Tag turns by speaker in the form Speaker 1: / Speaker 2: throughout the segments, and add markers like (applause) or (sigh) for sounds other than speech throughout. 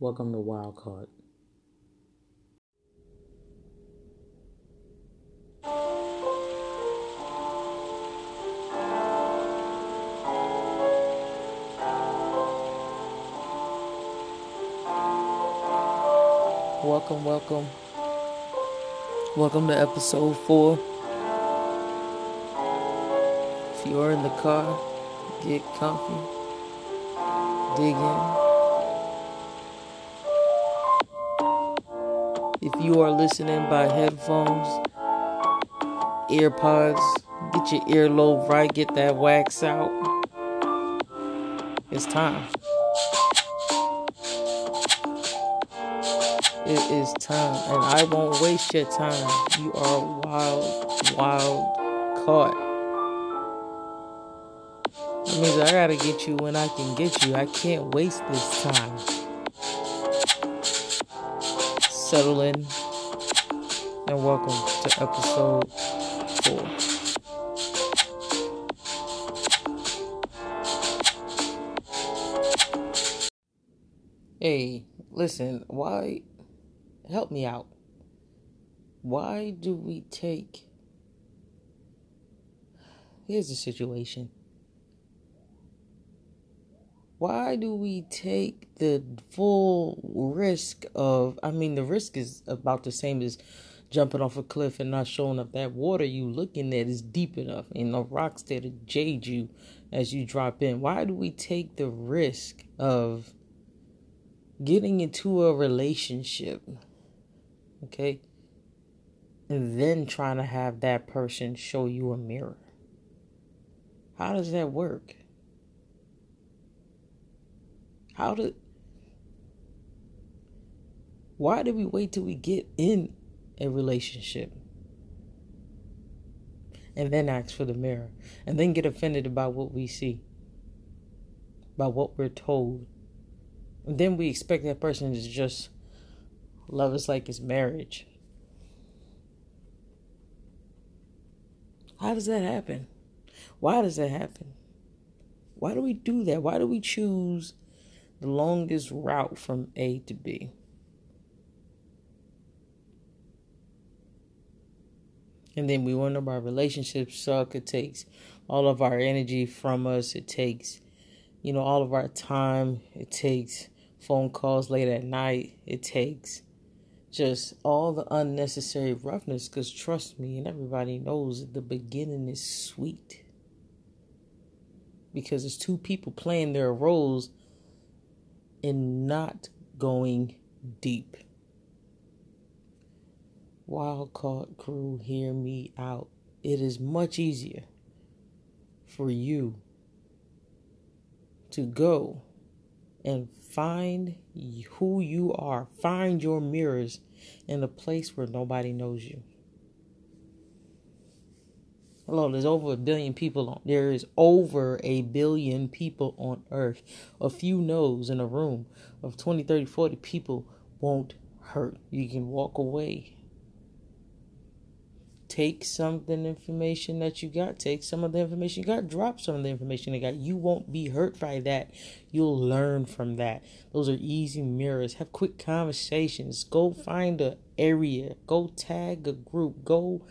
Speaker 1: Welcome to Wildcard. Welcome, welcome. Welcome to episode four. If you are in the car, get comfy, dig in. If you are listening by headphones, earpods, get your earlobe right, get that wax out. It's time. It is time, and I won't waste your time. You are wild, wild caught. That means I gotta get you when I can get you. I can't waste this time. Settle in, and welcome to episode four. Hey, listen, why help me out. Why do we take. Here's the situation. Why do we take the full risk of. I mean, the risk is about the same as jumping off a cliff and not showing up. That water you looking at is deep enough, and the rocks there to jade you as you drop in. Why do we take the risk of getting into a relationship okay? And then trying to have that person show you a mirror. How does that work? How do Why do we wait till we get in a relationship? And then ask for the mirror. And then get offended about what we see. About what we're told. And then we expect that person to just Love us like it's marriage. How does that happen? Why does that happen? Why do we do that? Why do we choose the longest route from A to B? And then we wonder why relationships suck. It takes all of our energy from us. It takes, you know, all of our time. It takes phone calls late at night. It takes just all the unnecessary roughness because trust me and everybody knows the beginning is sweet because it's two people playing their roles and not going deep wild card crew hear me out it is much easier for you to go and find who you are. Find your mirrors in a place where nobody knows you. Hello, there's over a billion people on there is over a billion people on earth. A few no's in a room of 20, 30, 40 people won't hurt. You can walk away take some of the information that you got, take some of the information you got, drop some of the information you got. You won't be hurt by that. You'll learn from that. Those are easy mirrors. Have quick conversations. Go find a area. Go tag a group. Go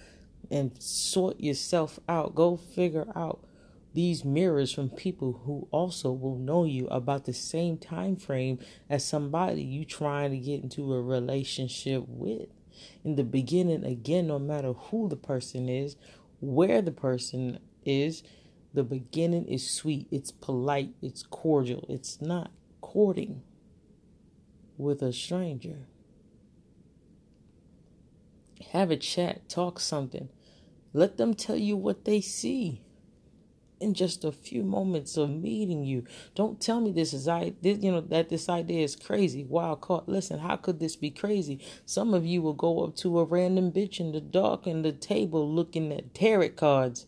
Speaker 1: and sort yourself out. Go figure out these mirrors from people who also will know you about the same time frame as somebody you trying to get into a relationship with in the beginning, again, no matter who the person is, where the person is, the beginning is sweet, it's polite, it's cordial, it's not courting with a stranger. Have a chat, talk something. Let them tell you what they see in just a few moments of meeting you. Don't tell me this is I this, you know that this idea is crazy. Wild caught. Listen, how could this be crazy? Some of you will go up to a random bitch in the dark in the table looking at tarot cards.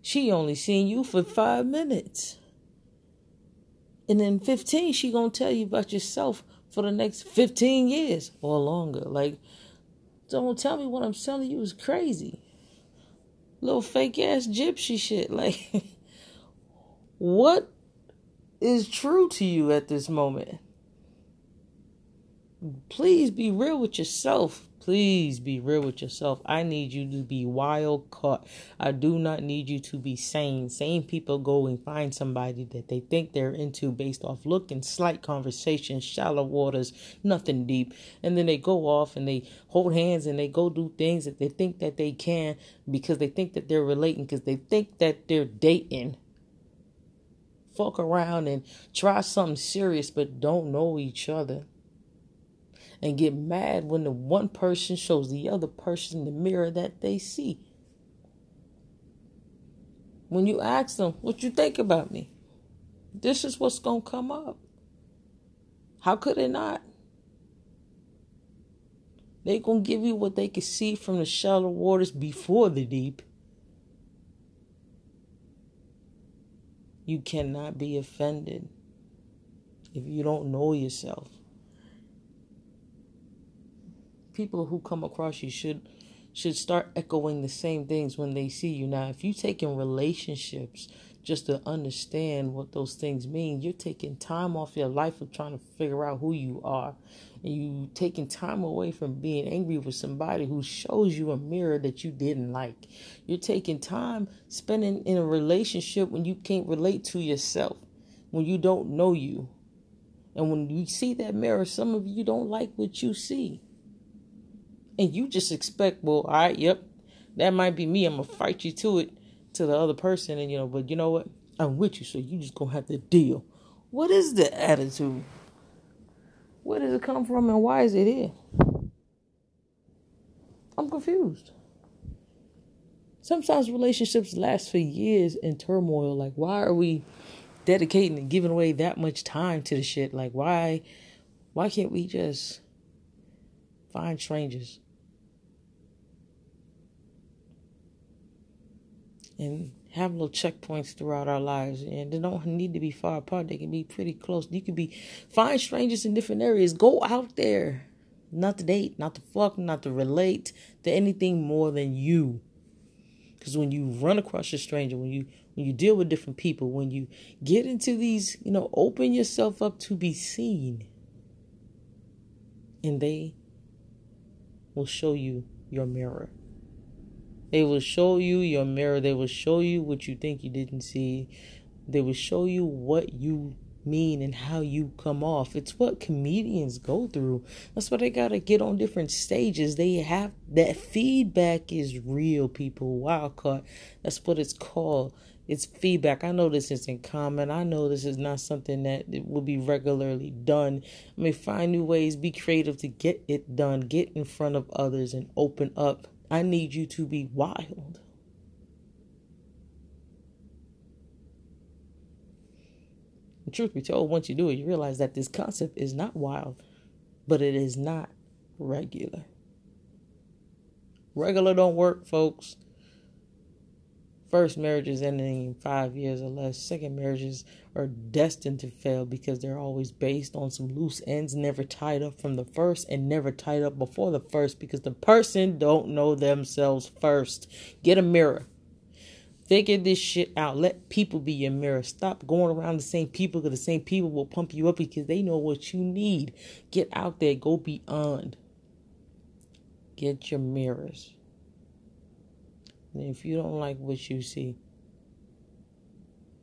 Speaker 1: She only seen you for five minutes. And then 15, she gonna tell you about yourself for the next 15 years or longer. Like, don't tell me what I'm telling you is crazy little fake ass gypsy shit. (laughs) Like, what is true to you at this moment? please be real with yourself. Please be real with yourself. I need you to be wild caught. I do not need you to be sane. Sane people go and find somebody that they think they're into based off look and slight conversation, shallow waters, nothing deep. And then they go off and they hold hands and they go do things that they think that they can because they think that they're relating, because they think that they're dating fuck around and try something serious but don't know each other and get mad when the one person shows the other person the mirror that they see. When you ask them, what you think about me? This is what's going to come up. How could it not? They going to give you what they can see from the shallow waters before the deep. You cannot be offended if you don't know yourself people who come across you should should start echoing the same things when they see you. Now, if you take in relationships just to understand what those things mean, you're taking time off your life of trying to figure out who you are. And you taking time away from being angry with somebody who shows you a mirror that you didn't like. You're taking time spending in a relationship when you can't relate to yourself, when you don't know you. And when you see that mirror, some of you don't like what you see and you just expect, well, all right, yep, that might be me. I'm gonna fight you to it to the other person, and you know, but you know what? I'm with you, so you just gonna have to deal. What is the attitude? Where does it come from, and why is it here? I'm confused. Sometimes relationships last for years in turmoil. Like, why are we dedicating and giving away that much time to the shit? Like, why, why can't we just find strangers and have little checkpoints throughout our lives. And they don't need to be far apart. They can be pretty close. You can be find strangers in different areas. Go out there. Not to date not to fuck not to relate to anything more than you. Because when you run across a stranger when you when you deal with different people when you get into these you know open yourself up to be seen and they will show you your mirror they will show you your mirror. They will show you what you think you didn't see. They will show you what you mean and how you come off. It's what comedians go through. That's why they got to get on different stages. They have that feedback is real, people. Wild card. That's what it's called. It's feedback. I know this isn't common. I know this is not something that will be regularly done. I mean, find new ways, be creative to get it done, get in front of others, and open up I need you to be wild. The truth be told, once you do it, you realize that this concept is not wild, but it is not regular. Regular don't work, folks. First marriages ending in five years or less. Second marriages are destined to fail because they're always based on some loose ends, never tied up from the first and never tied up before the first because the person don't know themselves first. Get a mirror. Figure this shit out. Let people be your mirror. Stop going around the same people because the same people will pump you up because they know what you need. Get out there. Go beyond. Get your mirrors. If you don't like what you see,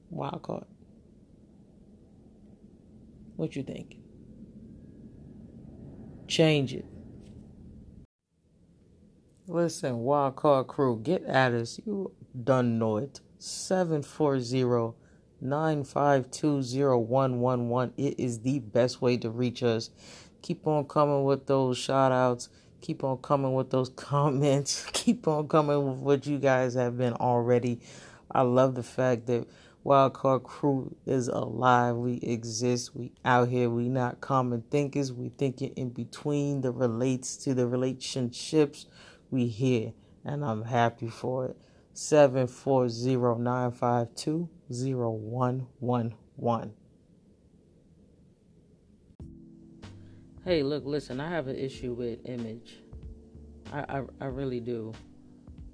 Speaker 1: wild card. What you think? Change it. Listen, Wild Card Crew, get at us. You done know it. 740 9520111. It is the best way to reach us. Keep on coming with those shout outs. Keep on coming with those (laughs) comments. Keep on coming with what you guys have been already. I love the fact that Wildcard Crew is alive. We exist. We out here. We not common thinkers. We thinking in between the relates to the relationships. We here, and I'm happy for it. Seven four zero nine five two zero one one one. Hey, look, listen. I have an issue with image. I, I, I really do.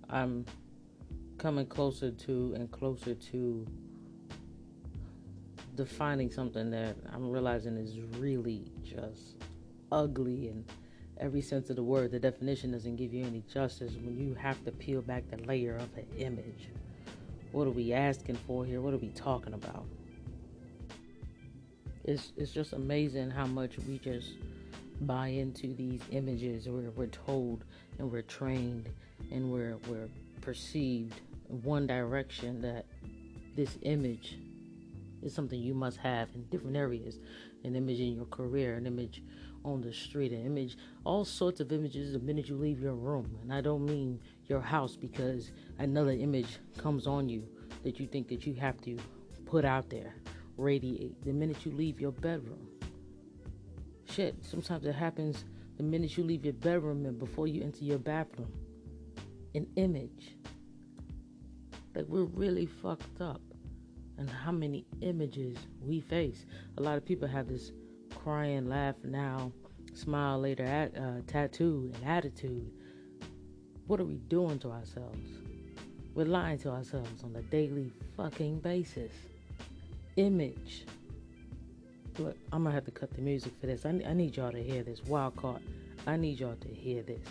Speaker 1: I'm coming closer to and closer to defining something that I'm realizing is really just ugly in every sense of the word. The definition doesn't give you any justice when you have to peel back the layer of an image. What are we asking for here? What are we talking about? It's it's just amazing how much we just buy into these images. Where we're told and we're trained and we're we're perceived one direction that this image is something you must have in different areas. An image in your career an image on the street an image all sorts of images the minute you leave your room. And i don't mean your house because another image comes on you that you think that you have to put out there radiate. The minute you leave your bedroom shit sometimes it happens the minute you leave your bedroom and before you enter your bathroom an image like we're really fucked up and how many images we face. A lot of people have this crying, laugh now, smile later at, uh, tattoo and attitude. What are we doing to ourselves? We're lying to ourselves on a daily fucking basis. Image. Look, I'm gonna have to cut the music for this. I, I need y'all to hear this. Wild card. I need y'all to hear this.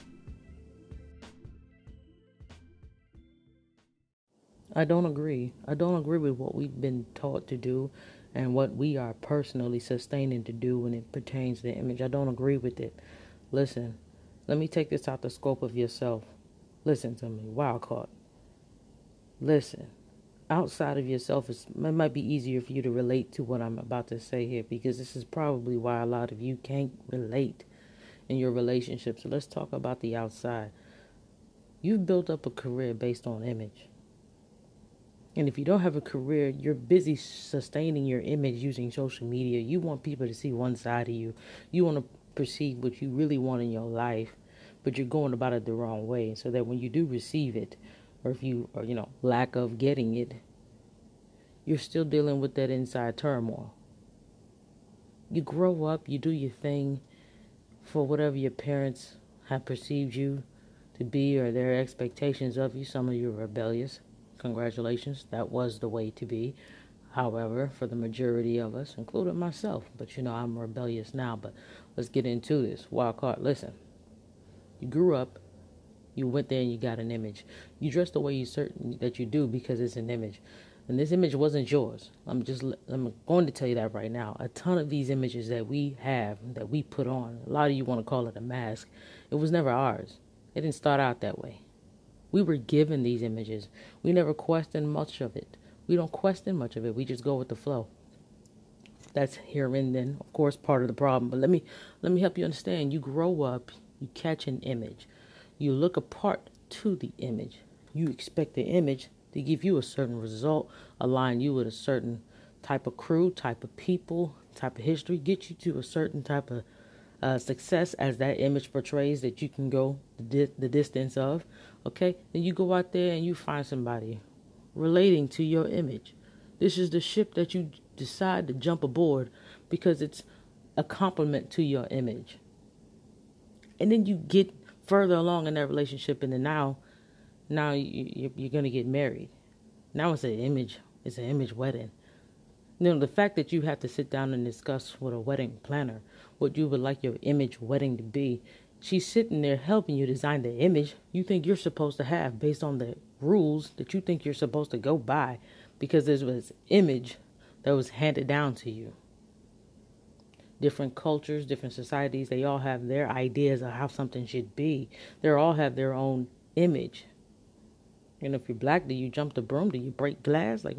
Speaker 1: I don't agree. I don't agree with what we've been taught to do and what we are personally sustaining to do when it pertains to the image. I don't agree with it. Listen, let me take this out the scope of yourself. Listen to me, wild card. Listen, outside of yourself, it might be easier for you to relate to what I'm about to say here because this is probably why a lot of you can't relate in your relationship. So let's talk about the outside. You've built up a career based on image. And if you don't have a career, you're busy sustaining your image using social media. You want people to see one side of you. You want to perceive what you really want in your life, but you're going about it the wrong way. So that when you do receive it, or if you, or you know, lack of getting it, you're still dealing with that inside turmoil. You grow up, you do your thing for whatever your parents have perceived you to be or their expectations of you. Some of you are rebellious. Congratulations, that was the way to be. However, for the majority of us, including myself, but you know, I'm rebellious now. But let's get into this. Wild card, listen. You grew up, you went there and you got an image. You dress the way you certain that you do because it's an image. And this image wasn't yours. I'm just I'm going to tell you that right now. A ton of these images that we have that we put on, a lot of you want to call it a mask, it was never ours. It didn't start out that way. We were given these images. We never questioned much of it. We don't question much of it. We just go with the flow. That's here and then, of course, part of the problem. But let me let me help you understand. You grow up, you catch an image, you look apart to the image. You expect the image to give you a certain result, align you with a certain type of crew, type of people, type of history, get you to a certain type of uh, success as that image portrays that you can go the, di- the distance of. Okay, then you go out there and you find somebody relating to your image. This is the ship that you decide to jump aboard because it's a compliment to your image. And then you get further along in that relationship, and then now, now you, you're going to get married. Now it's an image. It's an image wedding. You know, the fact that you have to sit down and discuss with a wedding planner what you would like your image wedding to be. She's sitting there helping you design the image you think you're supposed to have based on the rules that you think you're supposed to go by because there was image that was handed down to you. Different cultures, different societies, they all have their ideas of how something should be. They all have their own image. You know, if you're black, do you jump the broom? Do you break glass? Like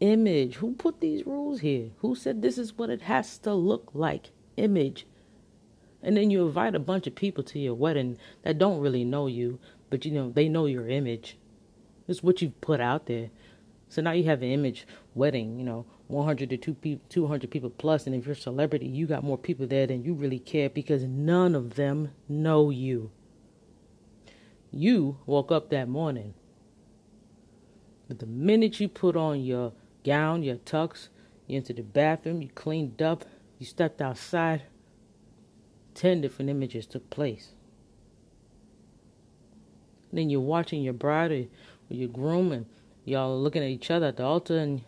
Speaker 1: image. Who put these rules here? Who said this is what it has to look like? Image. And then you invite a bunch of people to your wedding that don't really know you, but you know, they know your image. It's what you put out there. So now you have an image wedding, you know, 100 to 200 people plus, and if you're a celebrity, you got more people there than you really care because none of them know you. You woke up that morning, but the minute you put on your gown, your tux, you into the bathroom, you cleaned up, you stepped outside. Ten different images took place. Then you're watching your bride or your groom, and y'all looking at each other at the altar, and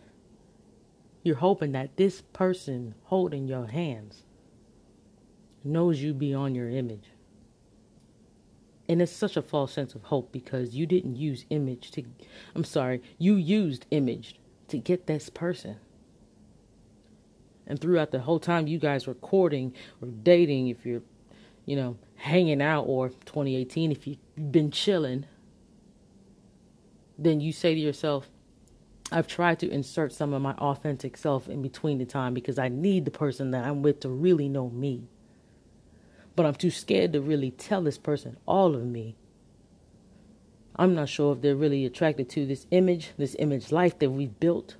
Speaker 1: you're hoping that this person holding your hands knows you beyond your image. And it's such a false sense of hope because you didn't use image to, I'm sorry, you used image to get this person. And throughout the whole time you guys were courting or dating, if you're, you know, hanging out, or 2018, if you've been chilling, then you say to yourself, I've tried to insert some of my authentic self in between the time because I need the person that I'm with to really know me. But I'm too scared to really tell this person all of me. I'm not sure if they're really attracted to this image, this image life that we've built.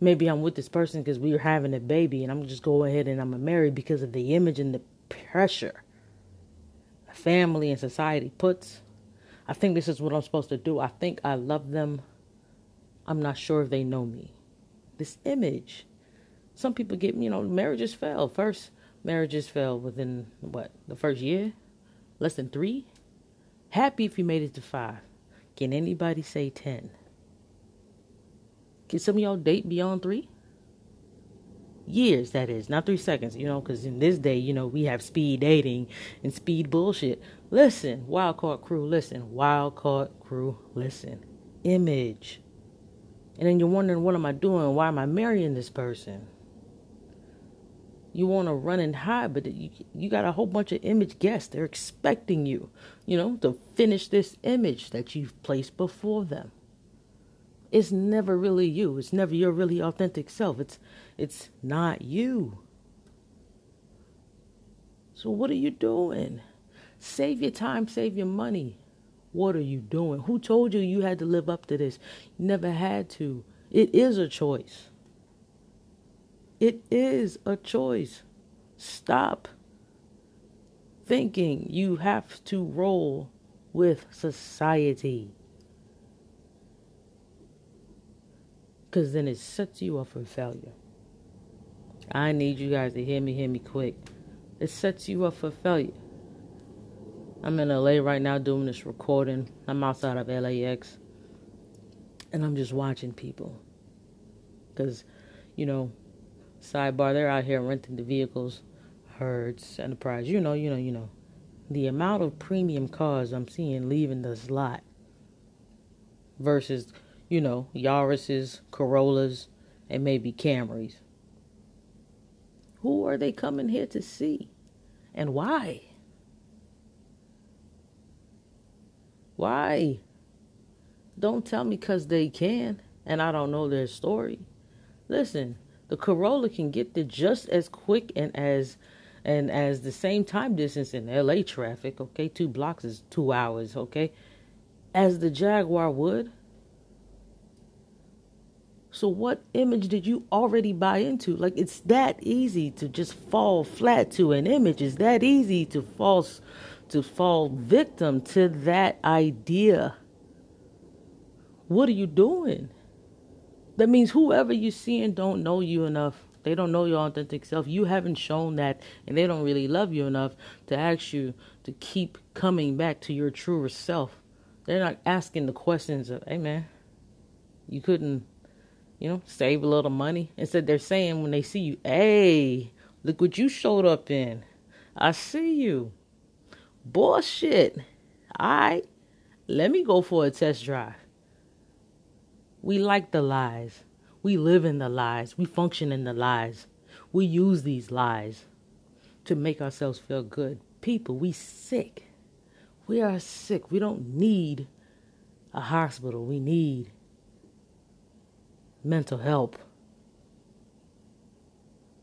Speaker 1: Maybe I'm with this person because we are having a baby and I'm just go ahead and I'm married because of the image and the pressure family and society puts I think this is what I'm supposed to do. I think I love them. I'm not sure if they know me. This image. Some people get, you know, marriages fail. First, marriages fail within what? The first year? Less than three? Happy if you made it to five. Can anybody say 10? Can some of y'all date beyond three? Years that is not three seconds you know because in this day you know we have speed dating and speed bullshit. Listen wild card crew listen wild card crew listen. Image. And then you're wondering what am i doing? Why am i marrying this person? You want to run and hide but you, you got a whole bunch of image guests. They're expecting you you know to finish this image that you've placed before them it's never really you. It's never your really authentic self. It's it's not you. So what are you doing? Save your time, save your money. What are you doing? Who told you you had to live up to this? You never had to. It is a choice. It is a choice. Stop thinking you have to roll with society. Because then it sets you up for failure. I need you guys to hear me, hear me quick. It sets you up for failure. I'm in LA right now doing this recording. I'm outside of LAX. And I'm just watching people. Because, you know, sidebar, they're out here renting the vehicles, Hertz, Enterprise. You know, you know, you know. The amount of premium cars I'm seeing leaving this lot versus you know, Yaris's, Corollas, and maybe Camrys. Who are they coming here to see? And why? Why? Don't tell me because they can and I don't know their story. Listen, the Corolla can get there just as quick and as and as the same time distance in LA traffic, okay? Two blocks is two hours, okay? As the Jaguar would. So what image did you already buy into? Like it's that easy to just fall flat to an image. It's that easy to fall to fall victim to that idea. What are you doing? That means whoever you're seeing don't know you enough. They don't know your authentic self. You haven't shown that, and they don't really love you enough to ask you to keep coming back to your truer self. They're not asking the questions of, hey man, you couldn't you know, save a little money. Instead, they're saying when they see you, hey, look what you showed up in. I see you. Bullshit. All right, let me go for a test drive. We like the lies. We live in the lies. We function in the lies. We use these lies to make ourselves feel good. People, we sick. We are sick. We don't need a hospital. We need mental help.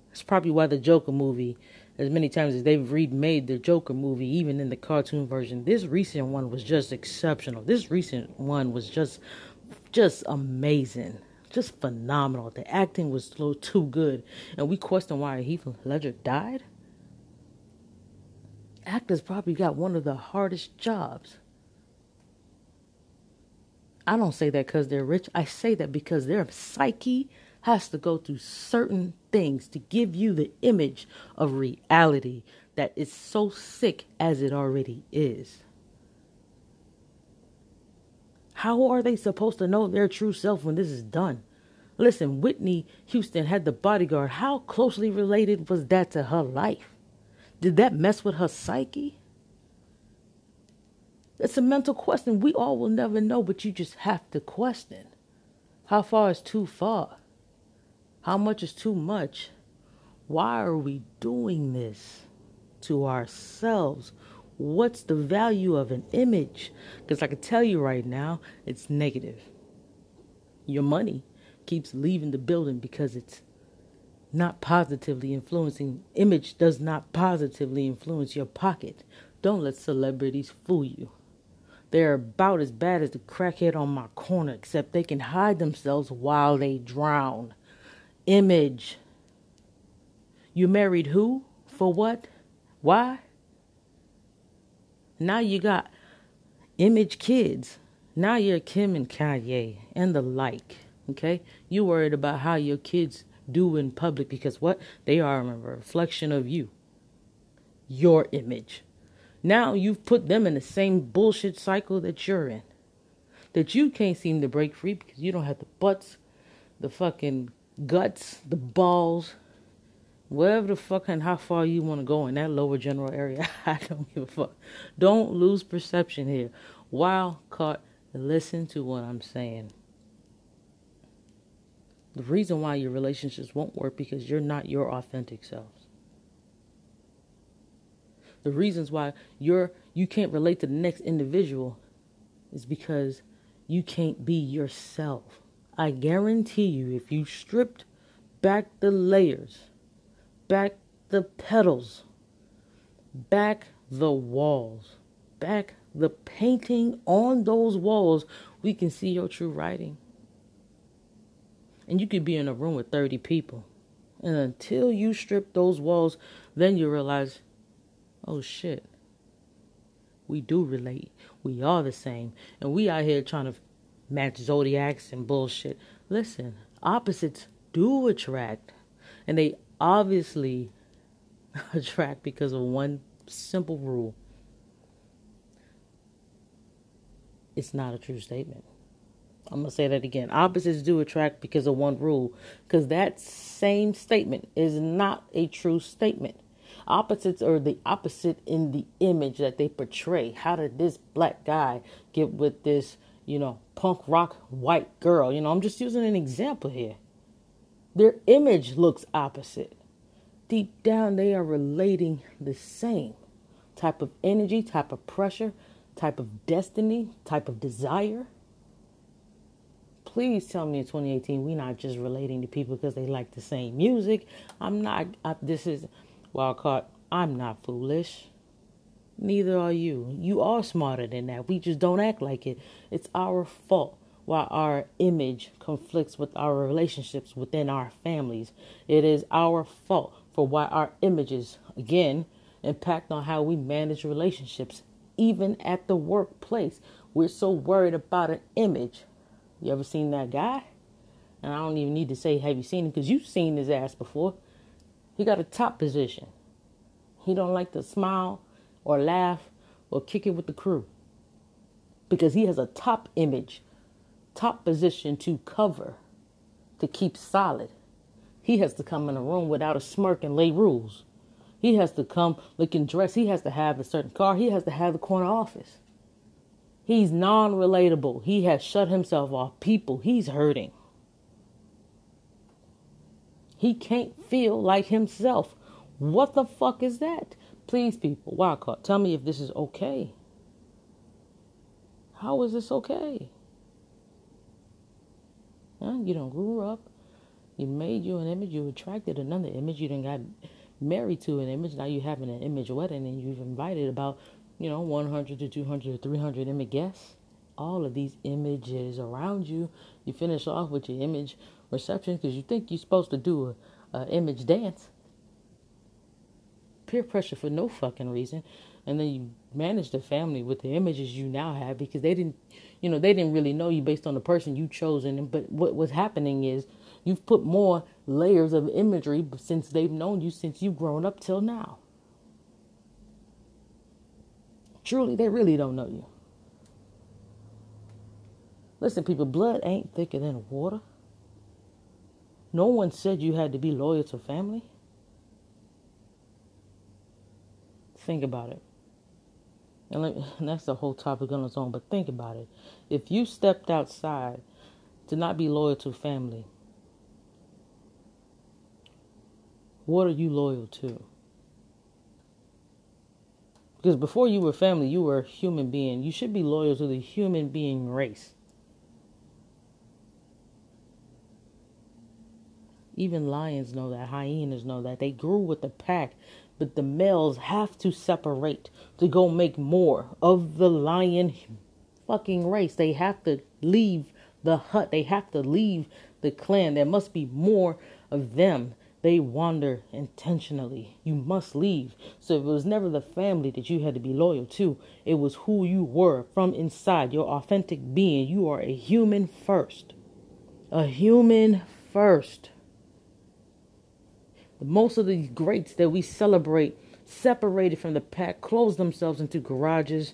Speaker 1: That's probably why the Joker movie, as many times as they've remade the Joker movie, even in the cartoon version, this recent one was just exceptional. This recent one was just, just amazing, just phenomenal. The acting was too good, and we question why Heath Ledger died. Actors probably got one of the hardest jobs. I don't say that because they're rich. I say that because their psyche has to go through certain things to give you the image of reality that is so sick as it already is. How are they supposed to know their true self when this is done? Listen, Whitney Houston had the bodyguard. How closely related was that to her life? Did that mess with her psyche? It's a mental question we all will never know, but you just have to question. How far is too far? How much is too much? Why are we doing this to ourselves? What's the value of an image? Because I can tell you right now, it's negative. Your money keeps leaving the building because it's not positively influencing. Image does not positively influence your pocket. Don't let celebrities fool you. They're about as bad as the crackhead on my corner, except they can hide themselves while they drown. Image. You married who? For what? Why? Now you got image kids. Now you're Kim and Kanye and the like. Okay? You worried about how your kids do in public because what? They are a reflection of you. Your image. Now you've put them in the same bullshit cycle that you're in. That you can't seem to break free because you don't have the butts, the fucking guts, the balls, wherever the fuck and how far you want to go in that lower general area. (laughs) I don't give a fuck. Don't lose perception here. Wild caught listen to what I'm saying. The reason why your relationships won't work because you're not your authentic selves the reasons why you're you can't relate to the next individual is because you can't be yourself. I guarantee you if you stripped back the layers, back the petals, back the walls, back the painting on those walls, we can see your true writing. And you could be in a room with 30 people. And until you strip those walls, then you realize oh shit, we do relate. We are the same. And we out here trying to match zodiacs and bullshit. Listen, opposites do attract. And they obviously (laughs) attract because of one simple rule it's not a true statement. I'm going to say that again. Opposites do attract because of one rule. Because that same statement is not a true statement. Opposites are the opposite in the image that they portray. How did this black guy get with this, you know, punk rock white girl? You know, I'm just using an example here. Their image looks opposite. Deep down, they are relating the same type of energy, type of pressure, type of destiny, type of desire. Please tell me in 2018 we're not just relating to people because they like the same music. I'm not. I, this is Wildcard, I'm not foolish. Neither are you. You are smarter than that. We just don't act like it. It's our fault why our image conflicts with our relationships within our families. It is our fault for why our images, again, impact on how we manage relationships, even at the workplace. We're so worried about an image. You ever seen that guy? And I don't even need to say, have you seen him? Because you've seen his ass before. He got a top position. He don't like to smile or laugh or kick it with the crew because he has a top image, top position to cover, to keep solid. He has to come in a room without a smirk and lay rules. He has to come looking dressed. He has to have a certain car. He has to have the corner office. He's non relatable. He has shut himself off. People, he's hurting. He can't feel like himself. What the fuck is that? Please, people, wildcard, tell me if this is okay. How is this okay? Huh? You don't grew up. You made you an image. You attracted another image. You then got married to an image. Now you're having an image wedding, and you've invited about, you know, 100 to 200 to 300 image guests. All of these images around you. You finish off with your image because you think you're supposed to do a, a image dance. Peer pressure for no fucking reason, and then you manage the family with the images you now have because they didn't, you know, they didn't really know you based on the person you chosen. But what was happening is you've put more layers of imagery since they've known you since you've grown up till now. Truly, they really don't know you. Listen, people, blood ain't thicker than water. No one said you had to be loyal to family. Think about it. And, let, and that's the whole topic on its own, but think about it. If you stepped outside to not be loyal to family, what are you loyal to? Because before you were family, you were a human being. You should be loyal to the human being race. Even lions know that, hyenas know that. They grew with the pack, but the males have to separate to go make more of the lion fucking race. They have to leave the hut, they have to leave the clan. There must be more of them. They wander intentionally. You must leave. So it was never the family that you had to be loyal to. It was who you were from inside, your authentic being. You are a human first. A human first. Most of these greats that we celebrate separated from the pack, closed themselves into garages,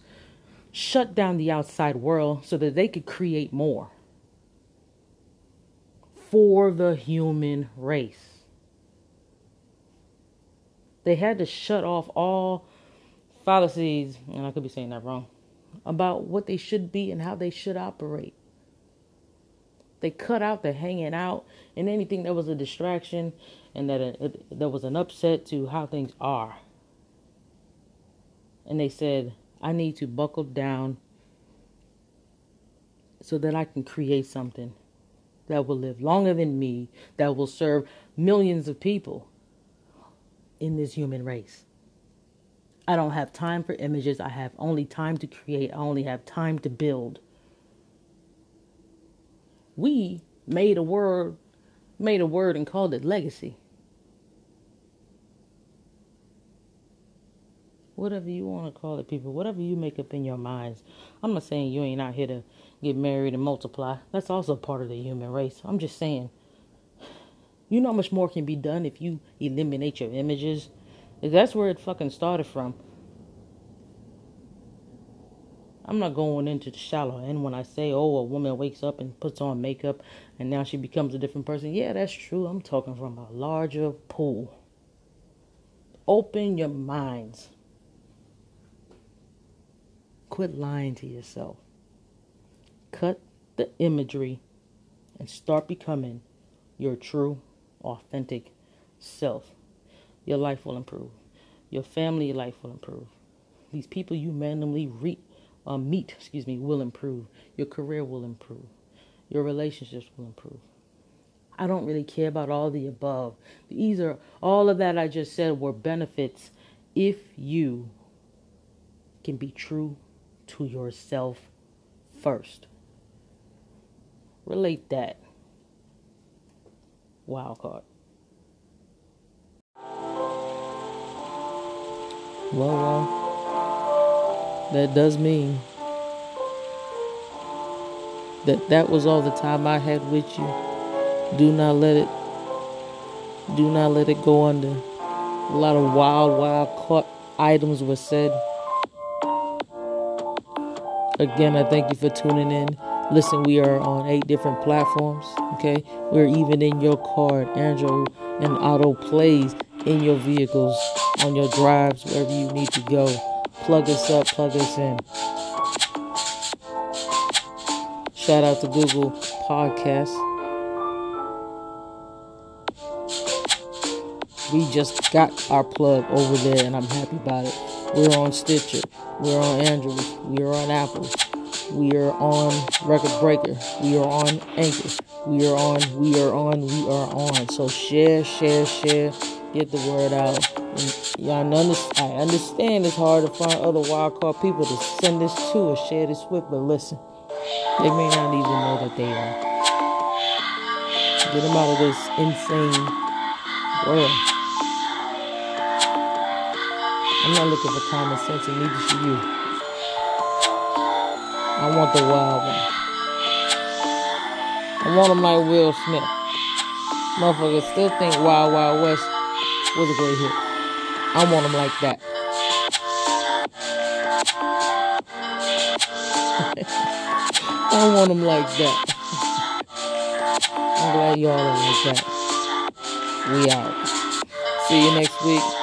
Speaker 1: shut down the outside world so that they could create more for the human race. They had to shut off all fallacies, and I could be saying that wrong, about what they should be and how they should operate. They cut out the hanging out and anything that was a distraction and that there was an upset to how things are. And they said, I need to buckle down so that I can create something that will live longer than me, that will serve millions of people in this human race. I don't have time for images. I have only time to create. I only have time to build. We made a word, made a word and called it legacy. whatever you want to call it, people, whatever you make up in your minds. I'm not saying you ain't out here to get married and multiply. That's also part of the human race. I'm just saying, you know how much more can be done if you eliminate your images? That's where it fucking started from. I'm not going into the shallow end when I say, oh, a woman wakes up and puts on makeup and now she becomes a different person. Yeah, that's true. I'm talking from a larger pool. Open your minds. Quit lying to yourself. Cut the imagery and start becoming your true, authentic self. Your life will improve. Your family life will improve. These people you randomly re- uh, meet, excuse me, will improve. Your career will improve. Your relationships will improve. I don't really care about all the above. These are all of that I just said were benefits if you can be true to yourself first. Relate that. Wild card. Well, well, that does mean that that was all the time I had with you. Do not let it, do not let it go under. A lot of wild, wild caught items were said. Again, I thank you for tuning in. Listen, we are on eight different platforms. Okay, we're even in your car, Android and auto plays in your vehicles, on your drives, wherever you need to go. Plug us up, plug us in. Shout out to Google Podcasts. We just got our plug over there, and I'm happy about it. We're on Stitcher. We're on Android. We are on Apple. We are on Record Breaker. We are on Anchor. We are on, we are on, we are on. So share, share, share. Get the word out. Y'all understand, I understand it's hard to find other wildcard people to send this to or share this with, but listen, they may not even know that they are. Get them out of this insane world. I'm not looking for common sense, and neither should you. I want the wild one. I want them like Will Smith. Motherfuckers still think Wild Wild West was a great hit. I want them like that. (laughs) I want them like that. I'm glad y'all are like that. We out. See you next week.